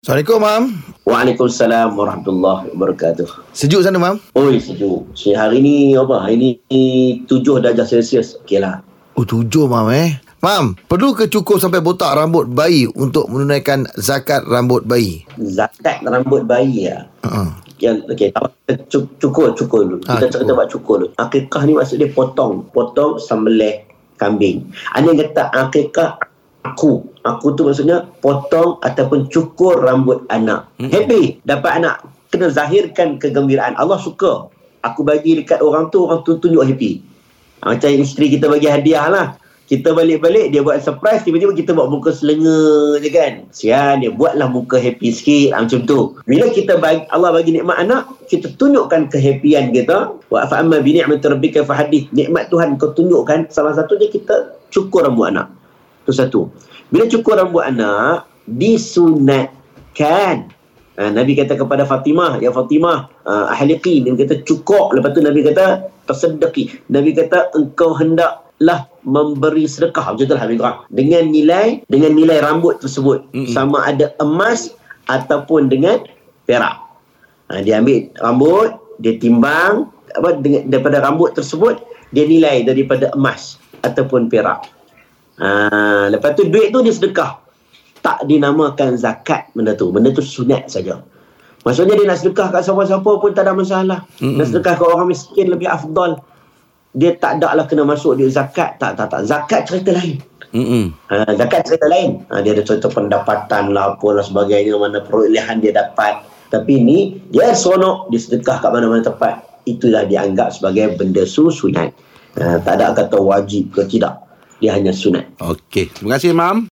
Assalamualaikum, Mam. Waalaikumsalam warahmatullahi wabarakatuh. Sejuk sana, Mam? Oi, sejuk. Si hari ni apa? Hari ni 7 darjah Celsius. Okeylah. Oh, tujuh, Mam eh. Mam, perlu ke cukur sampai botak rambut bayi untuk menunaikan zakat rambut bayi? Zakat rambut bayi ya. Uh-uh. Yang okey, cukur cukur dulu. Ah, Kita cukur. kita buat cukur dulu. Akikah ni maksud dia potong, potong sembelih kambing. Ada yang kata akikah aku. Aku tu maksudnya potong ataupun cukur rambut anak. Mm-mm. Happy dapat anak. Kena zahirkan kegembiraan. Allah suka. Aku bagi dekat orang tu, orang tu tunjuk happy. Ha, Macam isteri kita bagi hadiah lah. Kita balik-balik, dia buat surprise, tiba-tiba kita buat muka selenga je kan. Sian, dia buatlah muka happy sikit. Ha, macam tu. Bila kita bagi, Allah bagi nikmat anak, kita tunjukkan kehappian kita. Wa fa'amma bi ni'mati rabbika fahadith. Nikmat Tuhan kau tunjukkan. Salah satunya kita cukur rambut anak. Itu satu. Bila cukur rambut anak, disunatkan. Ha, Nabi kata kepada Fatimah, Ya Fatimah, uh, ahliqi. Nabi kata cukur. Lepas tu Nabi kata, tersedeki. Nabi kata, engkau hendaklah memberi sedekah. Macam tu lah. Dengan nilai, dengan nilai rambut tersebut. Mm-mm. Sama ada emas ataupun dengan perak. Ha, dia ambil rambut, dia timbang, apa, dengan, daripada rambut tersebut, dia nilai daripada emas ataupun perak. Ha, lepas tu duit tu dia sedekah. Tak dinamakan zakat benda tu. Benda tu sunat saja. Maksudnya dia nak sedekah kat siapa-siapa pun tak ada masalah. Mm-mm. Nak sedekah kat orang miskin lebih afdal. Dia tak ada lah kena masuk dia zakat. Tak, tak, tak. Zakat cerita lain. Mm-mm. Ha, zakat cerita lain. Ha, dia ada cerita pendapatan lah, apa lah sebagainya, mana perolehan dia dapat. Tapi ni, dia seronok, dia sedekah kat mana-mana tempat. Itulah dianggap sebagai benda su sunat. Ha, tak ada kata wajib ke tidak. Dia hanya sunat. Okey. Terima kasih, Mam.